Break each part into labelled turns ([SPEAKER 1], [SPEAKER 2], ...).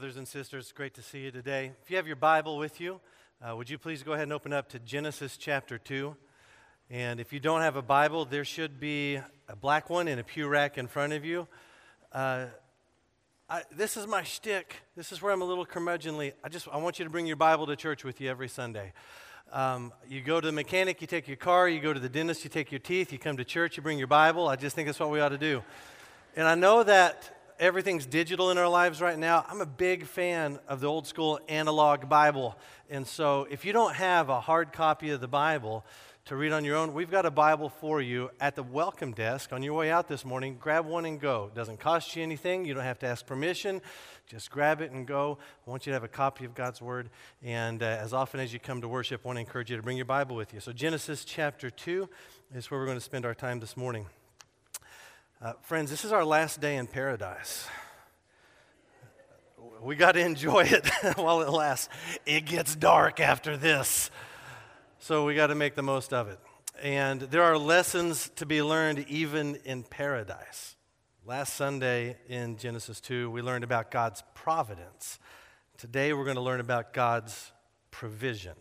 [SPEAKER 1] brothers and sisters. Great to see you today. If you have your Bible with you, uh, would you please go ahead and open up to Genesis chapter 2? And if you don't have a Bible, there should be a black one in a pew rack in front of you. Uh, I, this is my shtick. This is where I'm a little curmudgeonly. I just I want you to bring your Bible to church with you every Sunday. Um, you go to the mechanic, you take your car. You go to the dentist, you take your teeth. You come to church, you bring your Bible. I just think that's what we ought to do. And I know that everything's digital in our lives right now. I'm a big fan of the old school analog Bible. And so if you don't have a hard copy of the Bible to read on your own, we've got a Bible for you at the welcome desk on your way out this morning. Grab one and go. It doesn't cost you anything. You don't have to ask permission. Just grab it and go. I want you to have a copy of God's Word. And uh, as often as you come to worship, I want to encourage you to bring your Bible with you. So, Genesis chapter 2 is where we're going to spend our time this morning. Uh, friends, this is our last day in paradise. We got to enjoy it while it lasts. It gets dark after this. So we got to make the most of it. And there are lessons to be learned even in paradise. Last Sunday in Genesis 2, we learned about God's providence. Today, we're going to learn about God's provision.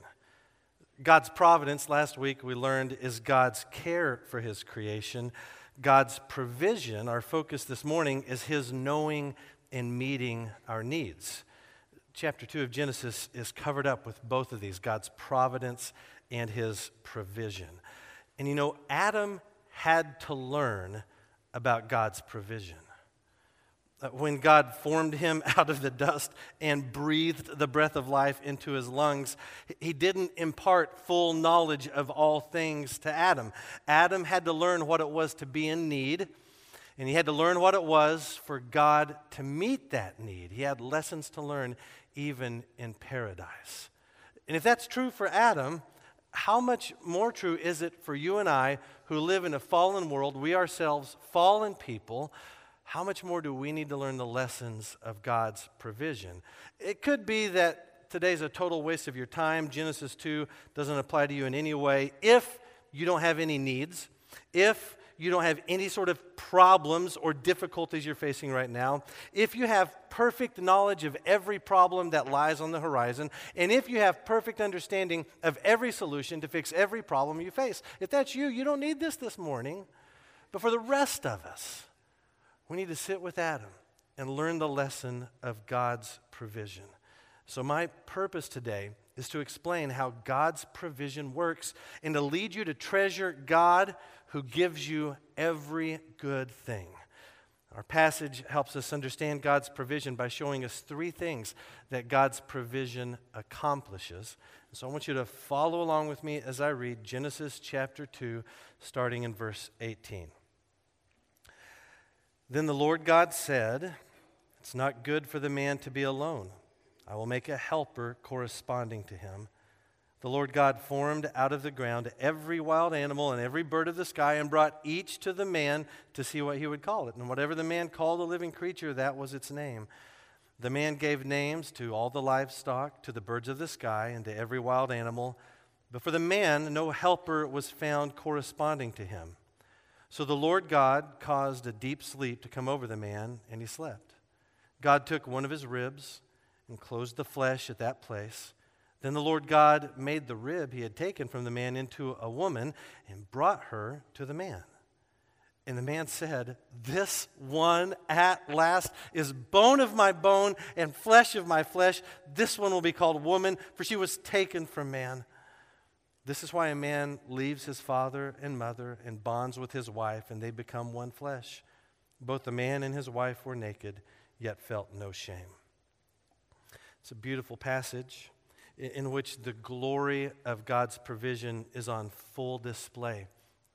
[SPEAKER 1] God's providence, last week we learned, is God's care for his creation. God's provision, our focus this morning, is His knowing and meeting our needs. Chapter 2 of Genesis is covered up with both of these God's providence and His provision. And you know, Adam had to learn about God's provision. When God formed him out of the dust and breathed the breath of life into his lungs, he didn't impart full knowledge of all things to Adam. Adam had to learn what it was to be in need, and he had to learn what it was for God to meet that need. He had lessons to learn even in paradise. And if that's true for Adam, how much more true is it for you and I who live in a fallen world, we ourselves fallen people? How much more do we need to learn the lessons of God's provision? It could be that today's a total waste of your time. Genesis 2 doesn't apply to you in any way. If you don't have any needs, if you don't have any sort of problems or difficulties you're facing right now, if you have perfect knowledge of every problem that lies on the horizon, and if you have perfect understanding of every solution to fix every problem you face, if that's you, you don't need this this morning. But for the rest of us, we need to sit with Adam and learn the lesson of God's provision. So, my purpose today is to explain how God's provision works and to lead you to treasure God who gives you every good thing. Our passage helps us understand God's provision by showing us three things that God's provision accomplishes. So I want you to follow along with me as I read Genesis chapter 2, starting in verse 18. Then the Lord God said, It's not good for the man to be alone. I will make a helper corresponding to him. The Lord God formed out of the ground every wild animal and every bird of the sky and brought each to the man to see what he would call it. And whatever the man called a living creature, that was its name. The man gave names to all the livestock, to the birds of the sky, and to every wild animal. But for the man, no helper was found corresponding to him. So the Lord God caused a deep sleep to come over the man, and he slept. God took one of his ribs and closed the flesh at that place. Then the Lord God made the rib he had taken from the man into a woman and brought her to the man. And the man said, This one at last is bone of my bone and flesh of my flesh. This one will be called woman, for she was taken from man. This is why a man leaves his father and mother and bonds with his wife, and they become one flesh. Both the man and his wife were naked, yet felt no shame. It's a beautiful passage in which the glory of God's provision is on full display.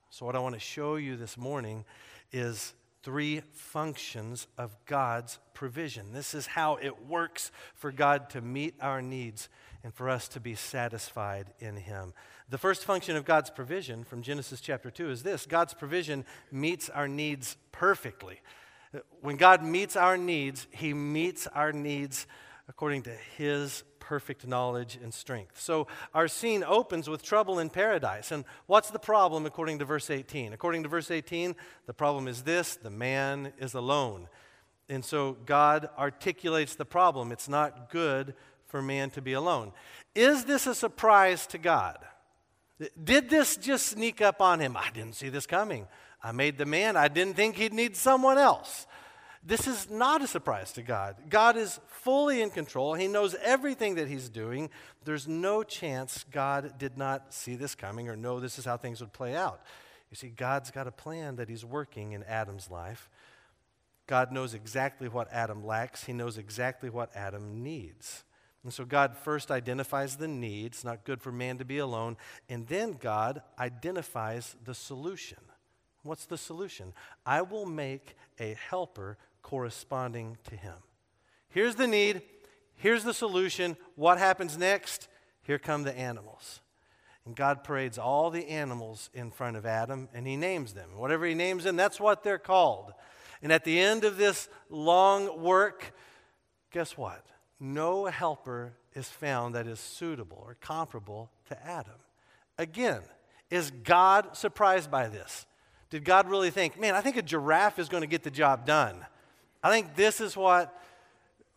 [SPEAKER 1] So, what I want to show you this morning is three functions of God's provision. This is how it works for God to meet our needs and for us to be satisfied in Him. The first function of God's provision from Genesis chapter 2 is this God's provision meets our needs perfectly. When God meets our needs, He meets our needs according to His perfect knowledge and strength. So our scene opens with trouble in paradise. And what's the problem according to verse 18? According to verse 18, the problem is this the man is alone. And so God articulates the problem. It's not good for man to be alone. Is this a surprise to God? Did this just sneak up on him? I didn't see this coming. I made the man. I didn't think he'd need someone else. This is not a surprise to God. God is fully in control. He knows everything that He's doing. There's no chance God did not see this coming or know this is how things would play out. You see, God's got a plan that He's working in Adam's life. God knows exactly what Adam lacks, He knows exactly what Adam needs. And so God first identifies the need. It's not good for man to be alone. And then God identifies the solution. What's the solution? I will make a helper corresponding to him. Here's the need, here's the solution. What happens next? Here come the animals. And God parades all the animals in front of Adam and he names them. Whatever he names them, that's what they're called. And at the end of this long work, guess what? No helper is found that is suitable or comparable to Adam. Again, is God surprised by this? Did God really think, man, I think a giraffe is going to get the job done? I think this is what,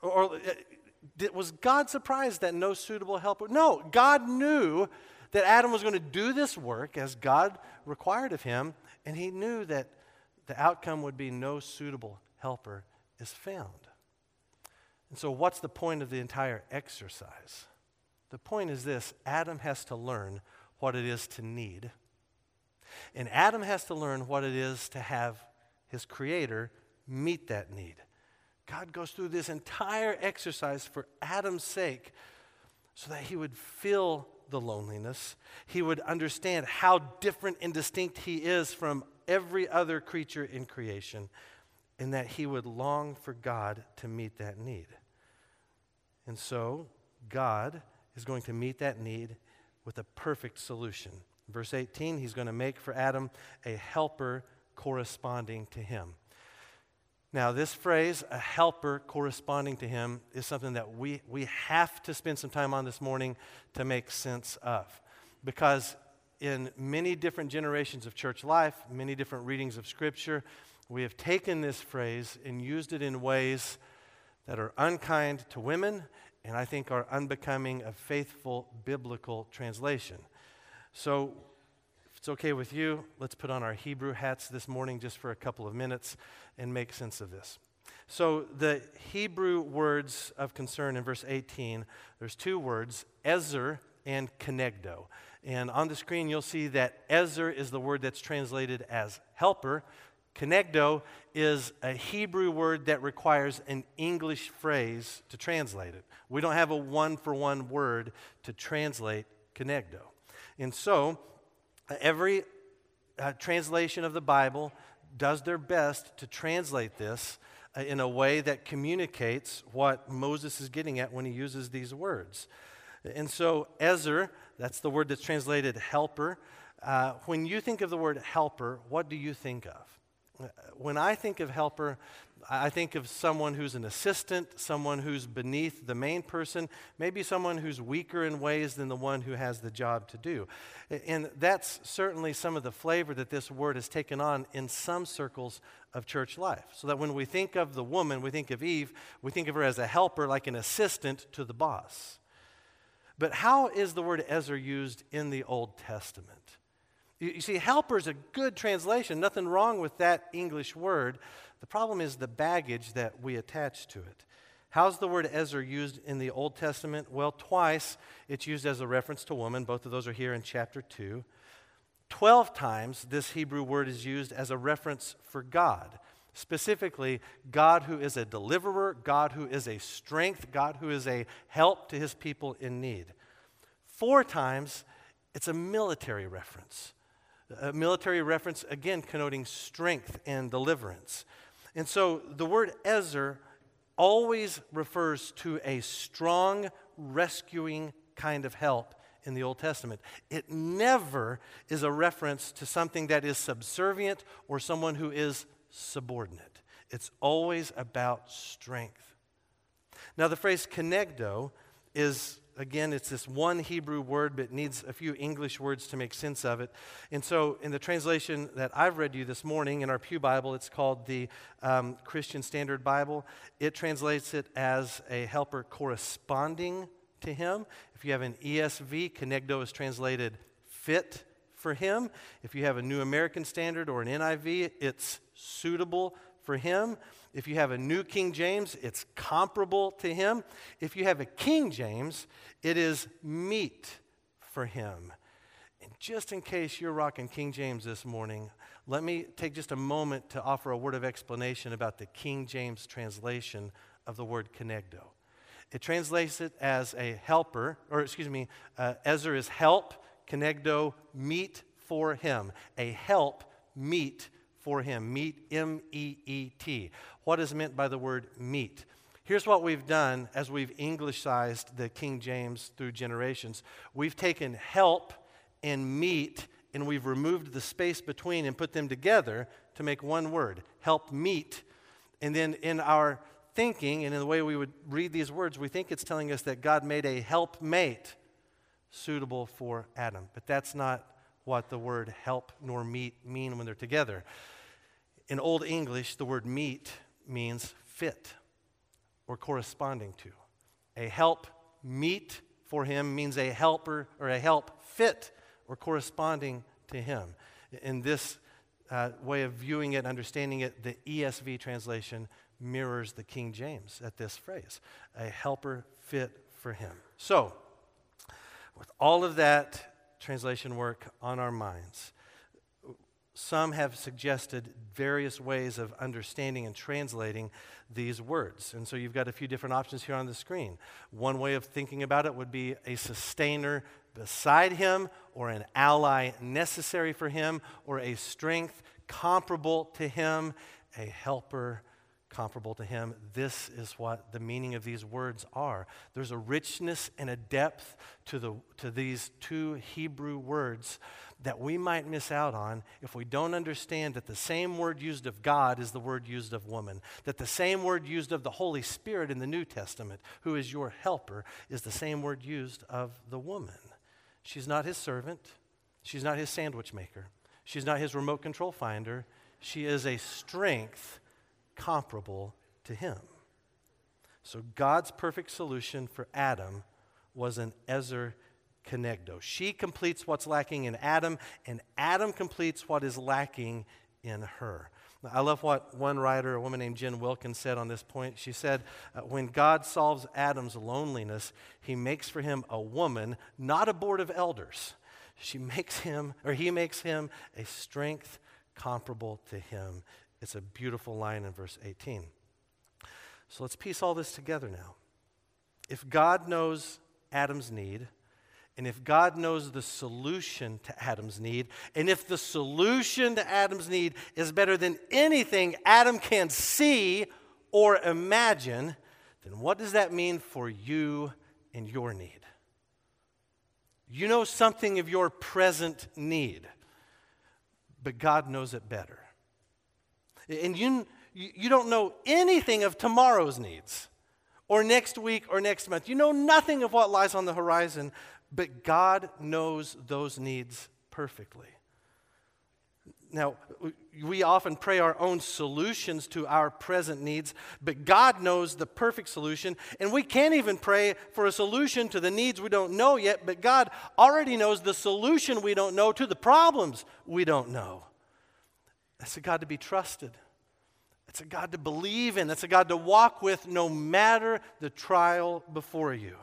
[SPEAKER 1] or, uh, was God surprised that no suitable helper? No, God knew that Adam was going to do this work as God required of him, and he knew that the outcome would be no suitable helper is found. And so, what's the point of the entire exercise? The point is this Adam has to learn what it is to need. And Adam has to learn what it is to have his Creator meet that need. God goes through this entire exercise for Adam's sake so that he would feel the loneliness. He would understand how different and distinct he is from every other creature in creation, and that he would long for God to meet that need. And so, God is going to meet that need with a perfect solution. Verse 18, he's going to make for Adam a helper corresponding to him. Now, this phrase, a helper corresponding to him, is something that we, we have to spend some time on this morning to make sense of. Because in many different generations of church life, many different readings of Scripture, we have taken this phrase and used it in ways that are unkind to women and I think are unbecoming of faithful biblical translation. So, if it's okay with you, let's put on our Hebrew hats this morning just for a couple of minutes and make sense of this. So, the Hebrew words of concern in verse 18, there's two words, ezer and kenegdo. And on the screen, you'll see that ezer is the word that's translated as helper. Kenegdo is a Hebrew word that requires an English phrase to translate it. We don't have a one for one word to translate kenegdo. And so, every uh, translation of the Bible does their best to translate this uh, in a way that communicates what Moses is getting at when he uses these words. And so, Ezer, that's the word that's translated helper. Uh, when you think of the word helper, what do you think of? When I think of helper, I think of someone who's an assistant, someone who's beneath the main person, maybe someone who's weaker in ways than the one who has the job to do. And that's certainly some of the flavor that this word has taken on in some circles of church life. So that when we think of the woman, we think of Eve, we think of her as a helper, like an assistant to the boss. But how is the word Ezer used in the Old Testament? You, see, helper is a good translation, nothing wrong with that English word. The problem is the baggage that we attach to it. How's the word Ezer used in the Old Testament? Well, twice it's used as a reference to woman. Both of those are here in chapter 2. Twelve times this Hebrew word is used as a reference for God. Specifically, God who is a deliverer, God who is a strength, God who is a help to his people in need. Four times it's a military reference. A military reference, again, connoting strength and deliverance. And so the word Ezer always refers to a strong, rescuing kind of help in the Old Testament. It never is a reference to something that is subservient or someone who is subordinate. It's always about strength. Now, the phrase kenegdo is again, it's this one Hebrew word, but needs a few English words to make sense of it. And so, in the translation that I've read you this morning in our Pew Bible, it's called the um, Christian Standard Bible. It translates it as a helper corresponding to him. If you have an ESV, Kenegdo is translated fit for him. If you have a New American Standard or an NIV, it's suitable for him. If you have a New King James, it's comparable to him. If you have a King James, it is meet for him. And just in case you're rocking King James this morning, let me take just a moment to offer a word of explanation about the King James translation of the word kenegdo. It translates it as a helper, or excuse me, uh, Ezer is help, kenegdo, meet for him. A help, meet for him. Meet, M E E T. What is meant by the word meet? Here's what we've done as we've Englishized the King James through generations. We've taken help and meet and we've removed the space between and put them together to make one word help meet. And then in our thinking and in the way we would read these words, we think it's telling us that God made a helpmate suitable for Adam. But that's not what the word help nor meet mean when they're together. In Old English, the word meet means fit or corresponding to. A help meet for him means a helper or a help fit or corresponding to him. In this uh, way of viewing it, understanding it, the ESV translation mirrors the King James at this phrase a helper fit for him. So, with all of that translation work on our minds, some have suggested various ways of understanding and translating these words. And so you've got a few different options here on the screen. One way of thinking about it would be a sustainer beside him, or an ally necessary for him, or a strength comparable to him, a helper comparable to him. This is what the meaning of these words are. There's a richness and a depth to, the, to these two Hebrew words that we might miss out on if we don't understand that the same word used of God is the word used of woman, that the same word used of the Holy Spirit in the New Testament, who is your helper, is the same word used of the woman. She's not his servant, she's not his sandwich maker, she's not his remote control finder. She is a strength comparable to him. So God's perfect solution for Adam was an Ezer Kenegdo. She completes what's lacking in Adam, and Adam completes what is lacking in her. I love what one writer, a woman named Jen Wilkins, said on this point. She said, uh, When God solves Adam's loneliness, he makes for him a woman, not a board of elders. She makes him, or he makes him, a strength comparable to him. It's a beautiful line in verse 18. So let's piece all this together now. If God knows Adam's need, and if God knows the solution to Adam's need, and if the solution to Adam's need is better than anything Adam can see or imagine, then what does that mean for you and your need? You know something of your present need, but God knows it better. And you, you don't know anything of tomorrow's needs or next week or next month. You know nothing of what lies on the horizon, but God knows those needs perfectly. Now, we often pray our own solutions to our present needs, but God knows the perfect solution, and we can't even pray for a solution to the needs we don't know yet, but God already knows the solution we don't know to the problems we don't know. That's a God to be trusted. It's a God to believe in. It's a God to walk with no matter the trial before you.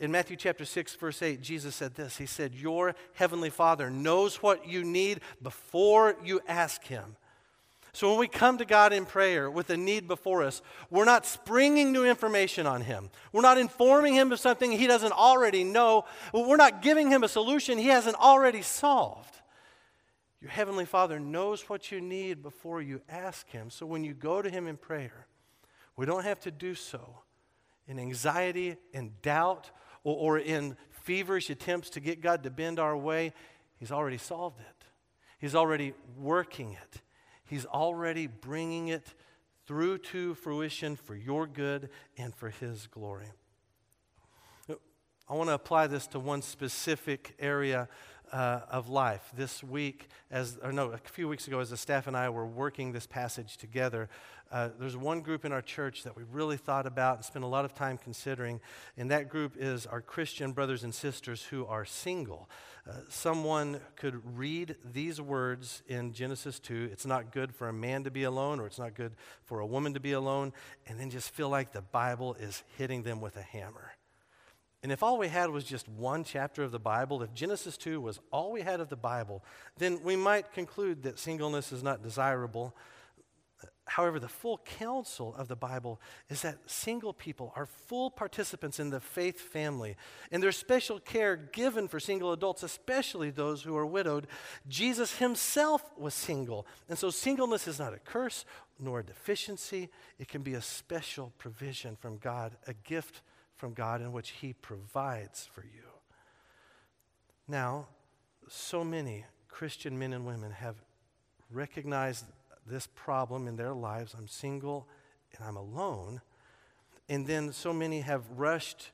[SPEAKER 1] In Matthew chapter 6, verse 8, Jesus said this He said, Your heavenly Father knows what you need before you ask Him. So when we come to God in prayer with a need before us, we're not springing new information on Him. We're not informing Him of something He doesn't already know. We're not giving Him a solution He hasn't already solved. Your Heavenly Father knows what you need before you ask Him. So when you go to Him in prayer, we don't have to do so in anxiety and doubt or, or in feverish attempts to get God to bend our way. He's already solved it, He's already working it, He's already bringing it through to fruition for your good and for His glory. I want to apply this to one specific area uh, of life. This week, as or no, a few weeks ago, as the staff and I were working this passage together, uh, there's one group in our church that we really thought about and spent a lot of time considering, and that group is our Christian brothers and sisters who are single. Uh, someone could read these words in Genesis 2 it's not good for a man to be alone, or it's not good for a woman to be alone, and then just feel like the Bible is hitting them with a hammer. And if all we had was just one chapter of the Bible, if Genesis 2 was all we had of the Bible, then we might conclude that singleness is not desirable. However, the full counsel of the Bible is that single people are full participants in the faith family, and there's special care given for single adults, especially those who are widowed. Jesus himself was single, and so singleness is not a curse nor a deficiency. It can be a special provision from God, a gift from God in which He provides for you. Now, so many Christian men and women have recognized this problem in their lives. I'm single and I'm alone. And then so many have rushed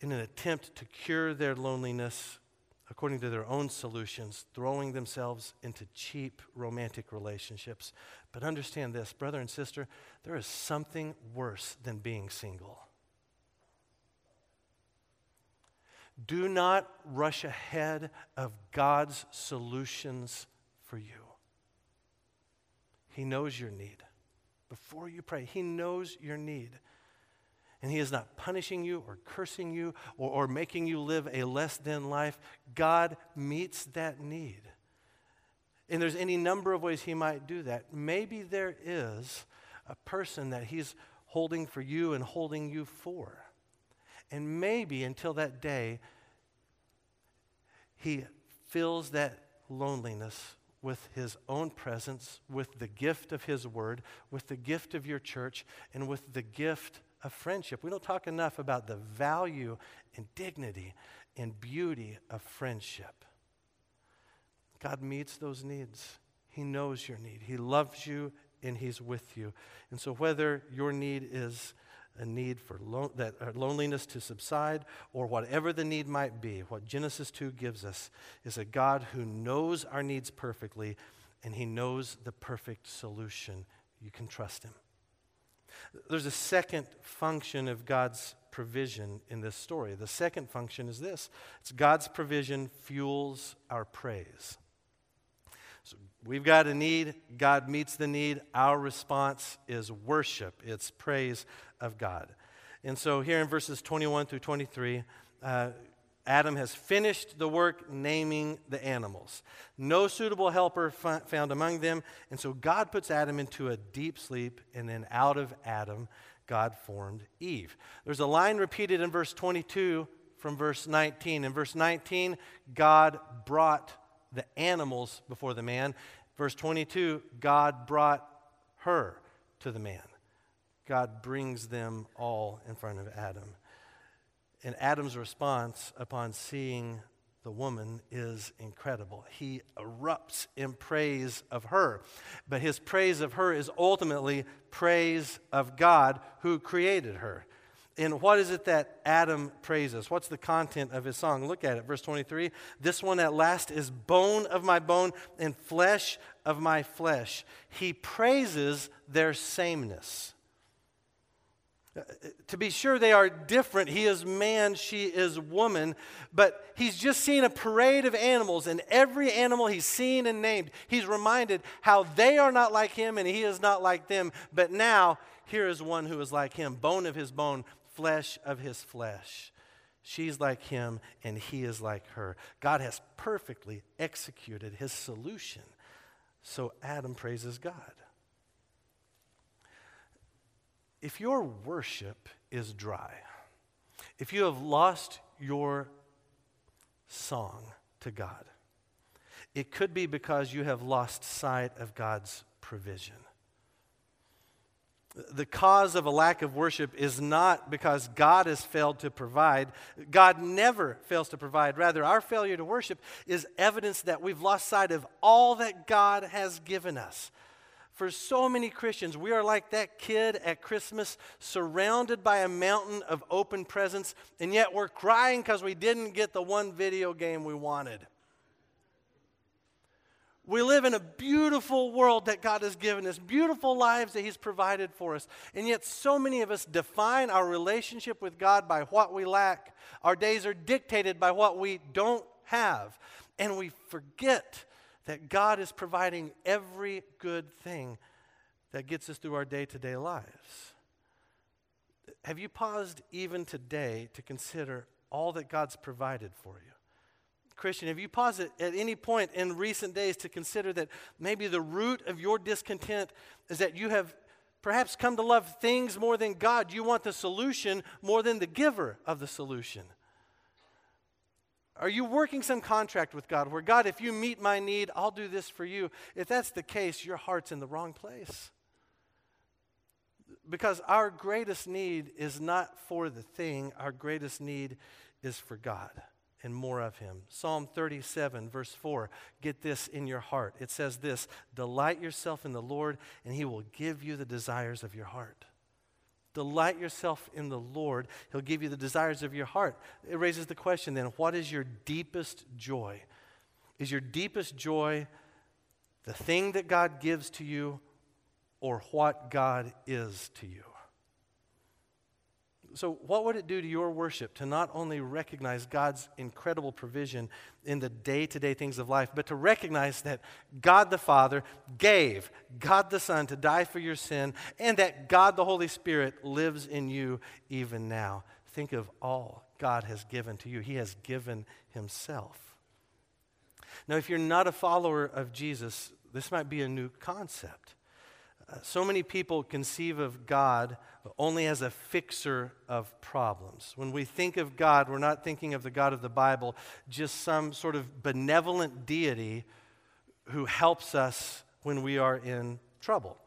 [SPEAKER 1] in an attempt to cure their loneliness according to their own solutions, throwing themselves into cheap romantic relationships. But understand this, brother and sister, there is something worse than being single. Do not rush ahead of God's solutions for you. He knows your need. Before you pray, He knows your need. And He is not punishing you or cursing you or, or making you live a less than life. God meets that need. And there's any number of ways He might do that. Maybe there is a person that He's holding for you and holding you for. And maybe until that day, he fills that loneliness with his own presence, with the gift of his word, with the gift of your church, and with the gift of friendship. We don't talk enough about the value and dignity and beauty of friendship. God meets those needs. He knows your need. He loves you and He's with you. And so, whether your need is a need for lo- that uh, loneliness to subside, or whatever the need might be, what Genesis 2 gives us is a God who knows our needs perfectly and he knows the perfect solution. You can trust him. There's a second function of God's provision in this story. The second function is this it's God's provision fuels our praise. So we've got a need, God meets the need. Our response is worship, it's praise of God. And so here in verses 21 through 23, uh, Adam has finished the work naming the animals. No suitable helper found among them. And so God puts Adam into a deep sleep, and then out of Adam, God formed Eve. There's a line repeated in verse 22 from verse 19. In verse 19, God brought the animals before the man. Verse 22, God brought her to the man. God brings them all in front of Adam. And Adam's response upon seeing the woman is incredible. He erupts in praise of her. But his praise of her is ultimately praise of God who created her. And what is it that Adam praises? What's the content of his song? Look at it, verse 23. This one at last is bone of my bone and flesh of my flesh. He praises their sameness. To be sure, they are different. He is man, she is woman, but he's just seen a parade of animals, and every animal he's seen and named, he's reminded how they are not like him and he is not like them. But now, here is one who is like him, bone of his bone, flesh of his flesh. She's like him, and he is like her. God has perfectly executed his solution. So Adam praises God. If your worship is dry, if you have lost your song to God, it could be because you have lost sight of God's provision. The cause of a lack of worship is not because God has failed to provide. God never fails to provide. Rather, our failure to worship is evidence that we've lost sight of all that God has given us. For so many Christians, we are like that kid at Christmas, surrounded by a mountain of open presents, and yet we're crying because we didn't get the one video game we wanted. We live in a beautiful world that God has given us, beautiful lives that He's provided for us. And yet, so many of us define our relationship with God by what we lack. Our days are dictated by what we don't have. And we forget that God is providing every good thing that gets us through our day to day lives. Have you paused even today to consider all that God's provided for you? Christian, have you paused at, at any point in recent days to consider that maybe the root of your discontent is that you have perhaps come to love things more than God? You want the solution more than the giver of the solution. Are you working some contract with God where, God, if you meet my need, I'll do this for you? If that's the case, your heart's in the wrong place. Because our greatest need is not for the thing, our greatest need is for God and more of Him. Psalm 37, verse 4. Get this in your heart. It says this Delight yourself in the Lord, and He will give you the desires of your heart. Delight yourself in the Lord, He'll give you the desires of your heart. It raises the question then what is your deepest joy? Is your deepest joy the thing that God gives to you or what God is to you? So, what would it do to your worship to not only recognize God's incredible provision in the day to day things of life, but to recognize that God the Father gave God the Son to die for your sin, and that God the Holy Spirit lives in you even now? Think of all God has given to you, He has given Himself. Now, if you're not a follower of Jesus, this might be a new concept. So many people conceive of God only as a fixer of problems. When we think of God, we're not thinking of the God of the Bible, just some sort of benevolent deity who helps us when we are in trouble.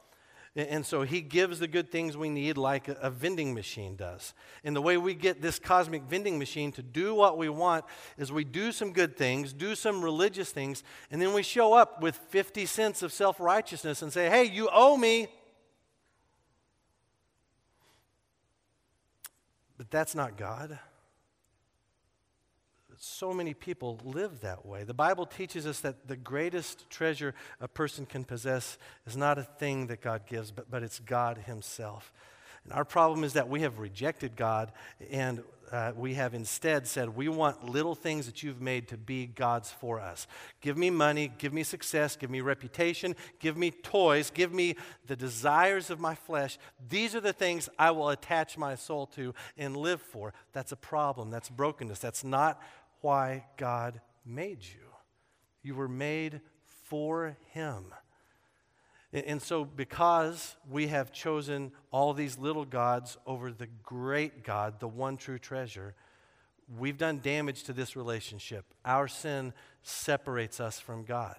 [SPEAKER 1] And so he gives the good things we need, like a vending machine does. And the way we get this cosmic vending machine to do what we want is we do some good things, do some religious things, and then we show up with 50 cents of self righteousness and say, hey, you owe me. But that's not God. So many people live that way. The Bible teaches us that the greatest treasure a person can possess is not a thing that God gives, but, but it's God Himself. And our problem is that we have rejected God and uh, we have instead said, we want little things that you've made to be God's for us. Give me money, give me success, give me reputation, give me toys, give me the desires of my flesh. These are the things I will attach my soul to and live for. That's a problem. That's brokenness. That's not why God made you. You were made for Him. And so, because we have chosen all these little gods over the great God, the one true treasure, we've done damage to this relationship. Our sin separates us from God.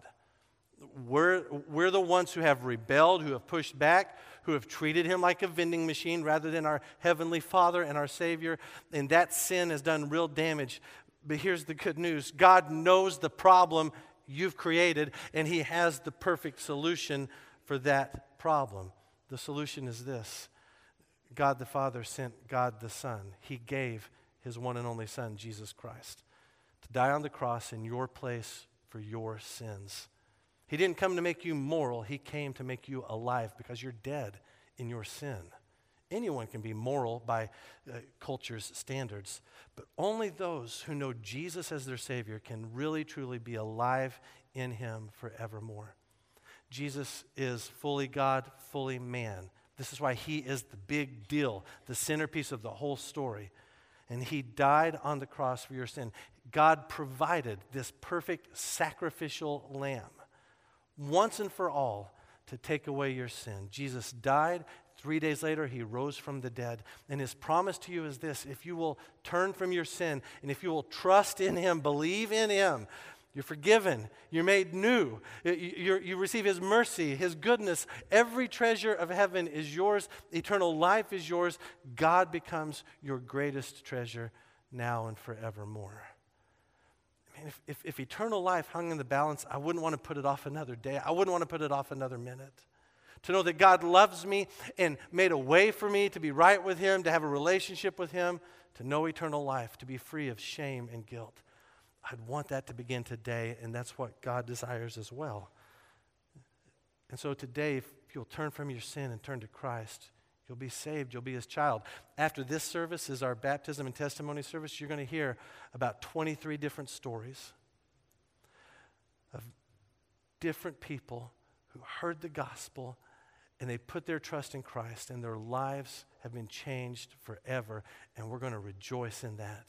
[SPEAKER 1] We're, we're the ones who have rebelled, who have pushed back, who have treated him like a vending machine rather than our heavenly Father and our Savior. And that sin has done real damage. But here's the good news God knows the problem you've created, and He has the perfect solution for that problem. The solution is this God the Father sent God the Son. He gave His one and only Son, Jesus Christ, to die on the cross in your place for your sins. He didn't come to make you moral, He came to make you alive because you're dead in your sin. Anyone can be moral by uh, culture's standards, but only those who know Jesus as their Savior can really truly be alive in Him forevermore. Jesus is fully God, fully man. This is why he is the big deal, the centerpiece of the whole story. And he died on the cross for your sin. God provided this perfect sacrificial lamb once and for all to take away your sin. Jesus died. Three days later, he rose from the dead. And his promise to you is this if you will turn from your sin and if you will trust in him, believe in him, you're forgiven. You're made new. You're, you receive His mercy, His goodness. Every treasure of heaven is yours. Eternal life is yours. God becomes your greatest treasure now and forevermore. I mean, if, if, if eternal life hung in the balance, I wouldn't want to put it off another day. I wouldn't want to put it off another minute. To know that God loves me and made a way for me to be right with Him, to have a relationship with Him, to know eternal life, to be free of shame and guilt. I'd want that to begin today, and that's what God desires as well. And so today, if you'll turn from your sin and turn to Christ, you'll be saved. You'll be his child. After this service is our baptism and testimony service. You're going to hear about 23 different stories of different people who heard the gospel and they put their trust in Christ, and their lives have been changed forever. And we're going to rejoice in that.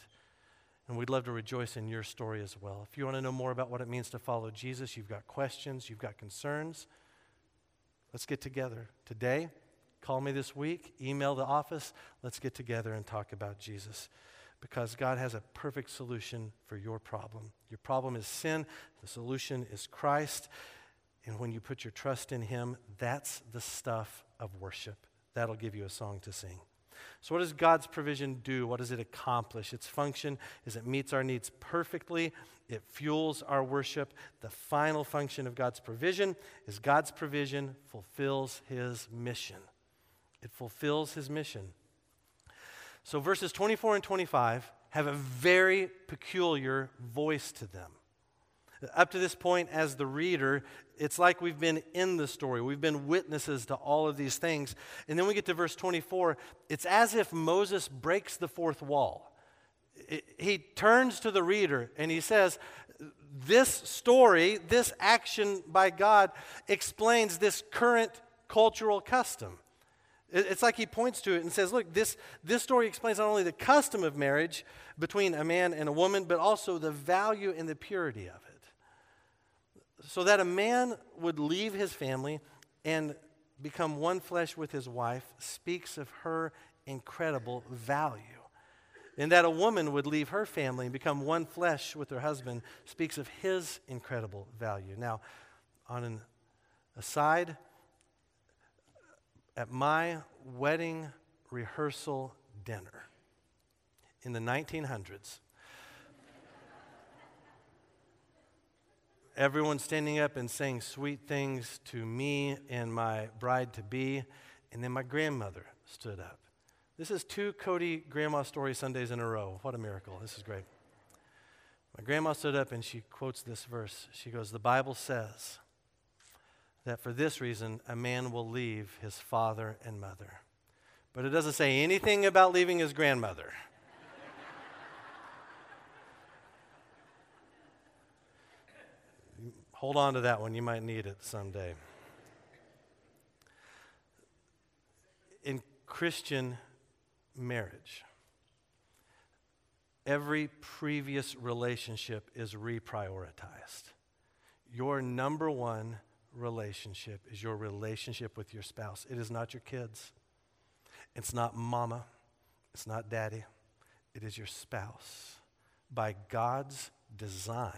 [SPEAKER 1] And we'd love to rejoice in your story as well. If you want to know more about what it means to follow Jesus, you've got questions, you've got concerns, let's get together today. Call me this week, email the office. Let's get together and talk about Jesus because God has a perfect solution for your problem. Your problem is sin, the solution is Christ. And when you put your trust in Him, that's the stuff of worship. That'll give you a song to sing. So, what does God's provision do? What does it accomplish? Its function is it meets our needs perfectly, it fuels our worship. The final function of God's provision is God's provision fulfills His mission. It fulfills his mission. So verses 24 and 25 have a very peculiar voice to them. Up to this point, as the reader, it's like we've been in the story. We've been witnesses to all of these things. And then we get to verse 24. It's as if Moses breaks the fourth wall. he turns to the reader and he says, This story, this action by God, explains this current cultural custom. It's like he points to it and says, Look, this, this story explains not only the custom of marriage between a man and a woman, but also the value and the purity of it. So that a man would leave his family and become one flesh with his wife speaks of her incredible value. And that a woman would leave her family and become one flesh with her husband speaks of his incredible value. Now, on an aside, at my wedding rehearsal dinner in the 1900s, everyone standing up and saying sweet things to me and my bride to be, and then my grandmother stood up. This is two Cody Grandma Story Sundays in a row. What a miracle. This is great. My grandma stood up and she quotes this verse. She goes, The Bible says, that for this reason a man will leave his father and mother. But it doesn't say anything about leaving his grandmother. Hold on to that one, you might need it someday. In Christian marriage, every previous relationship is reprioritized. Your number one relationship is your relationship with your spouse. It is not your kids. It's not mama. It's not daddy. It is your spouse by God's design.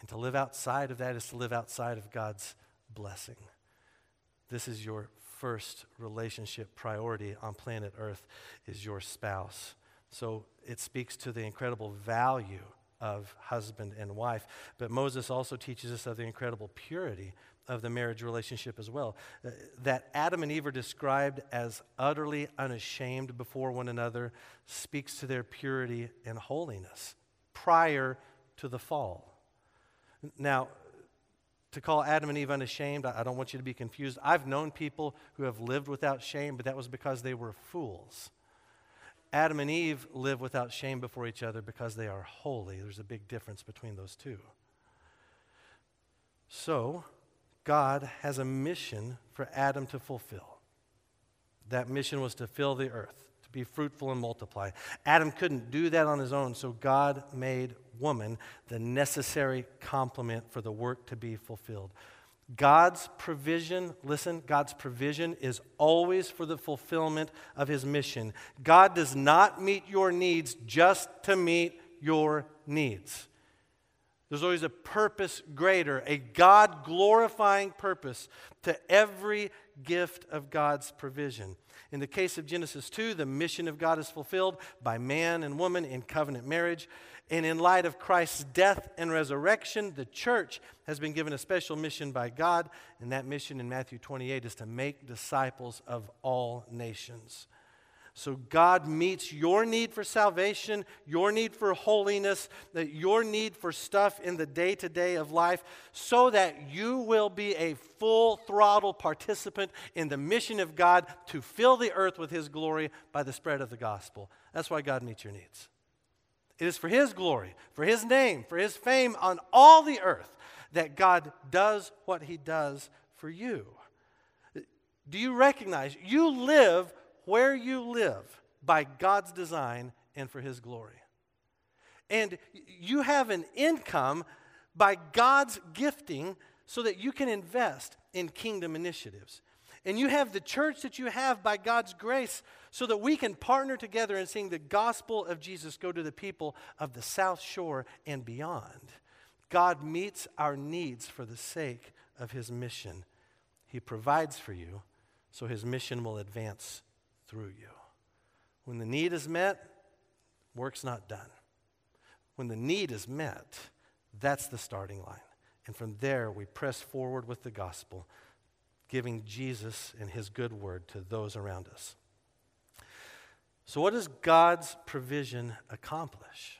[SPEAKER 1] And to live outside of that is to live outside of God's blessing. This is your first relationship priority on planet Earth is your spouse. So it speaks to the incredible value of husband and wife. But Moses also teaches us of the incredible purity of the marriage relationship as well. Uh, that Adam and Eve are described as utterly unashamed before one another speaks to their purity and holiness prior to the fall. Now, to call Adam and Eve unashamed, I, don't want you to be confused. I've known people who have lived without shame, but that was because they were fools. Adam and Eve live without shame before each other because they are holy. There's a big difference between those two. So, God has a mission for Adam to fulfill. That mission was to fill the earth, to be fruitful and multiply. Adam couldn't do that on his own, so God made woman the necessary complement for the work to be fulfilled. God's provision, listen, God's provision is always for the fulfillment of his mission. God does not meet your needs just to meet your needs. There's always a purpose greater, a God glorifying purpose to every gift of God's provision. In the case of Genesis 2, the mission of God is fulfilled by man and woman in covenant marriage. And in light of Christ's death and resurrection, the church has been given a special mission by God. And that mission in Matthew 28 is to make disciples of all nations. So God meets your need for salvation, your need for holiness, that your need for stuff in the day to day of life, so that you will be a full throttle participant in the mission of God to fill the earth with His glory by the spread of the gospel. That's why God meets your needs. It is for His glory, for His name, for His fame on all the earth that God does what He does for you. Do you recognize you live where you live by God's design and for His glory? And you have an income by God's gifting so that you can invest in kingdom initiatives. And you have the church that you have by God's grace so that we can partner together in seeing the gospel of Jesus go to the people of the South Shore and beyond. God meets our needs for the sake of his mission. He provides for you so his mission will advance through you. When the need is met, work's not done. When the need is met, that's the starting line. And from there, we press forward with the gospel, giving Jesus and his good word to those around us. So, what does God's provision accomplish?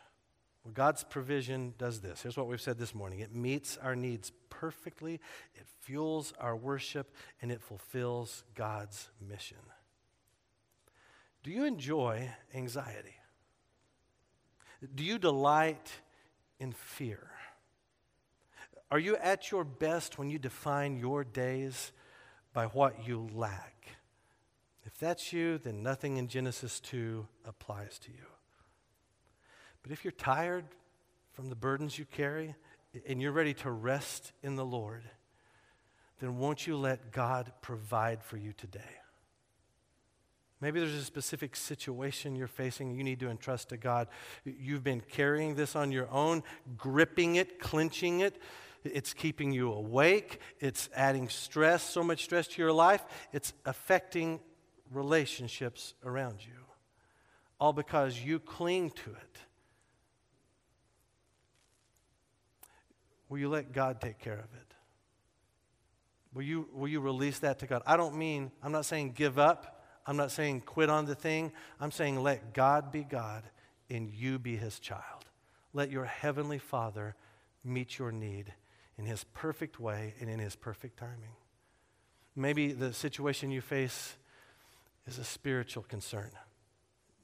[SPEAKER 1] Well, God's provision does this. Here's what we've said this morning it meets our needs perfectly, it fuels our worship, and it fulfills God's mission. Do you enjoy anxiety? Do you delight in fear? Are you at your best when you define your days by what you lack? If that's you, then nothing in Genesis 2 applies to you. But if you're tired from the burdens you carry and you're ready to rest in the Lord, then won't you let God provide for you today? Maybe there's a specific situation you're facing you need to entrust to God. You've been carrying this on your own, gripping it, clenching it. It's keeping you awake. It's adding stress, so much stress to your life. It's affecting relationships around you, all because you cling to it. Will you let God take care of it? Will you, will you release that to God? I don't mean, I'm not saying give up. I'm not saying quit on the thing. I'm saying let God be God and you be his child. Let your heavenly Father meet your need in his perfect way and in his perfect timing. Maybe the situation you face is a spiritual concern.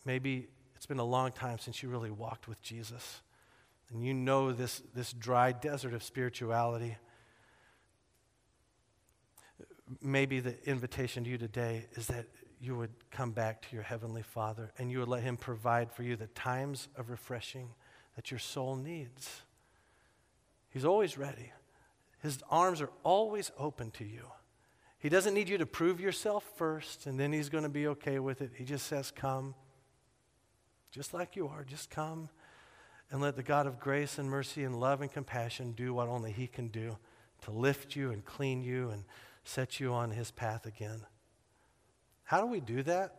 [SPEAKER 1] Maybe it's been a long time since you really walked with Jesus. And you know this, this dry desert of spirituality. Maybe the invitation to you today is that you would come back to your Heavenly Father and you would let Him provide for you the times of refreshing that your soul needs. He's always ready, His arms are always open to you. He doesn't need you to prove yourself first, and then he's going to be okay with it. He just says, Come, just like you are, just come and let the God of grace and mercy and love and compassion do what only he can do to lift you and clean you and set you on his path again. How do we do that?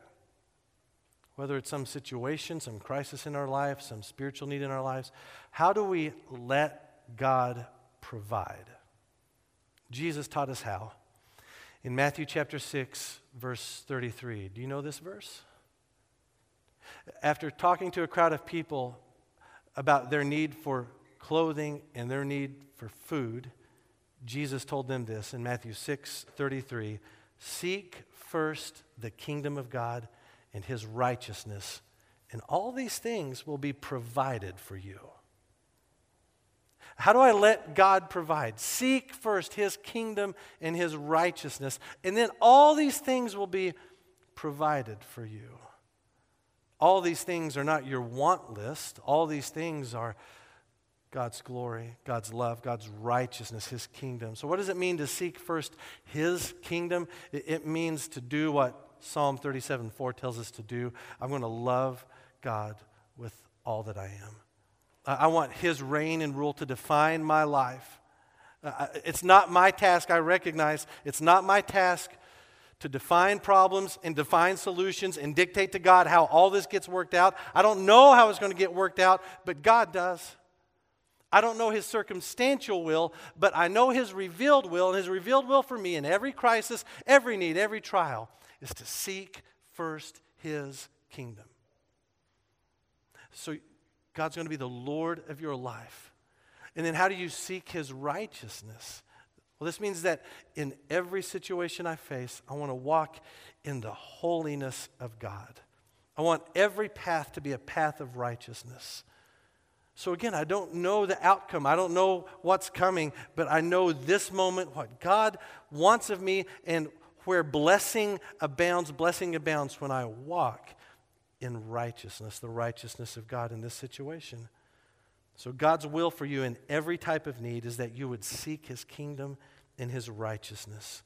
[SPEAKER 1] Whether it's some situation, some crisis in our life, some spiritual need in our lives, how do we let God provide? Jesus taught us how in Matthew chapter 6, verse 33. Do you know this verse? After talking to a crowd of people about their need for clothing and their need for food, Jesus told them this in Matthew 6 33 Seek first the kingdom of God and his righteousness, and all these things will be provided for you. How do I let God provide? Seek first his kingdom and his righteousness, and then all these things will be provided for you. All these things are not your want list, all these things are God's glory, God's love, God's righteousness, His kingdom. So, what does it mean to seek first His kingdom? It means to do what Psalm 37 4 tells us to do. I'm going to love God with all that I am. I want His reign and rule to define my life. It's not my task, I recognize. It's not my task to define problems and define solutions and dictate to God how all this gets worked out. I don't know how it's going to get worked out, but God does. I don't know his circumstantial will, but I know his revealed will, and his revealed will for me in every crisis, every need, every trial is to seek first his kingdom. So God's going to be the Lord of your life. And then how do you seek his righteousness? Well, this means that in every situation I face, I want to walk in the holiness of God. I want every path to be a path of righteousness. So, again, I don't know the outcome. I don't know what's coming, but I know this moment, what God wants of me, and where blessing abounds, blessing abounds when I walk in righteousness, the righteousness of God in this situation. So, God's will for you in every type of need is that you would seek His kingdom and His righteousness.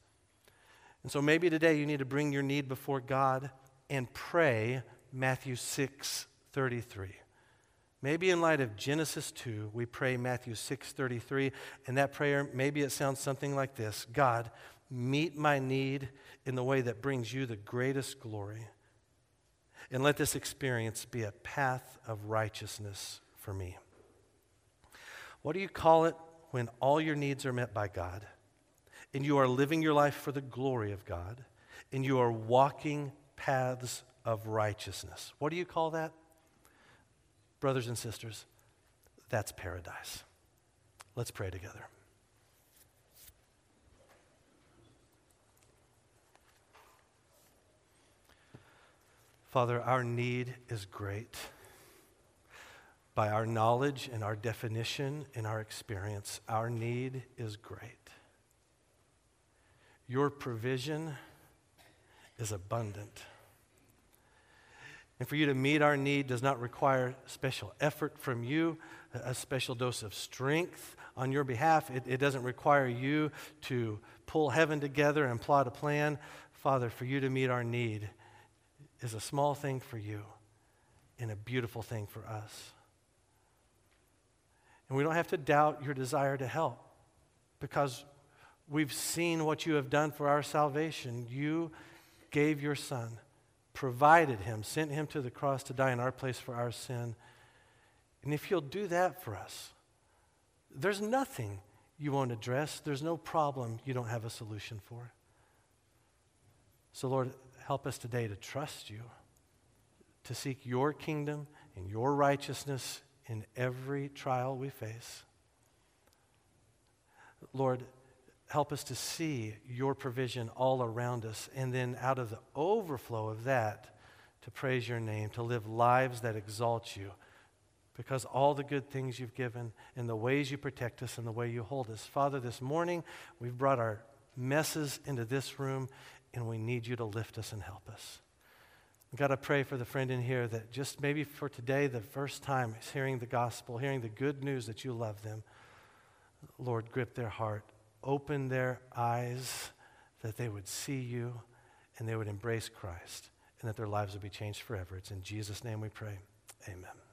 [SPEAKER 1] And so, maybe today you need to bring your need before God and pray Matthew 6 33. Maybe in light of Genesis 2, we pray Matthew 6:33, and that prayer maybe it sounds something like this. God, meet my need in the way that brings you the greatest glory. And let this experience be a path of righteousness for me. What do you call it when all your needs are met by God and you are living your life for the glory of God and you are walking paths of righteousness? What do you call that? Brothers and sisters, that's paradise. Let's pray together. Father, our need is great. By our knowledge and our definition and our experience, our need is great. Your provision is abundant. And for you to meet our need does not require special effort from you, a special dose of strength on your behalf. It, it, doesn't require you to pull heaven together and plot a plan. Father, for you to meet our need is a small thing for you and a beautiful thing for us. And we don't have to doubt your desire to help because we've seen what you have done for our salvation. You gave your son, provided him, sent him to the cross to die in our place for our sin. And if you'll do that for us, there's nothing you won't address. There's no problem you don't have a solution for. So, Lord, help us today to trust you, to seek your kingdom and your righteousness in every trial we face. Lord, help us to see your provision all around us, and then out of the overflow of that, to praise your name, to live lives that exalt you. Because all the good things you've given and the ways you protect us and the way you hold us. Father, this morning we've brought our messes into this room and we need you to lift us and help us. God, I pray for the friend in here that just maybe for today, the first time is hearing the gospel, hearing the good news that you love them. Lord, grip their heart open their eyes that they would see you and they would embrace Christ and that their lives would be changed forever. It's in Jesus' name we pray. Amen.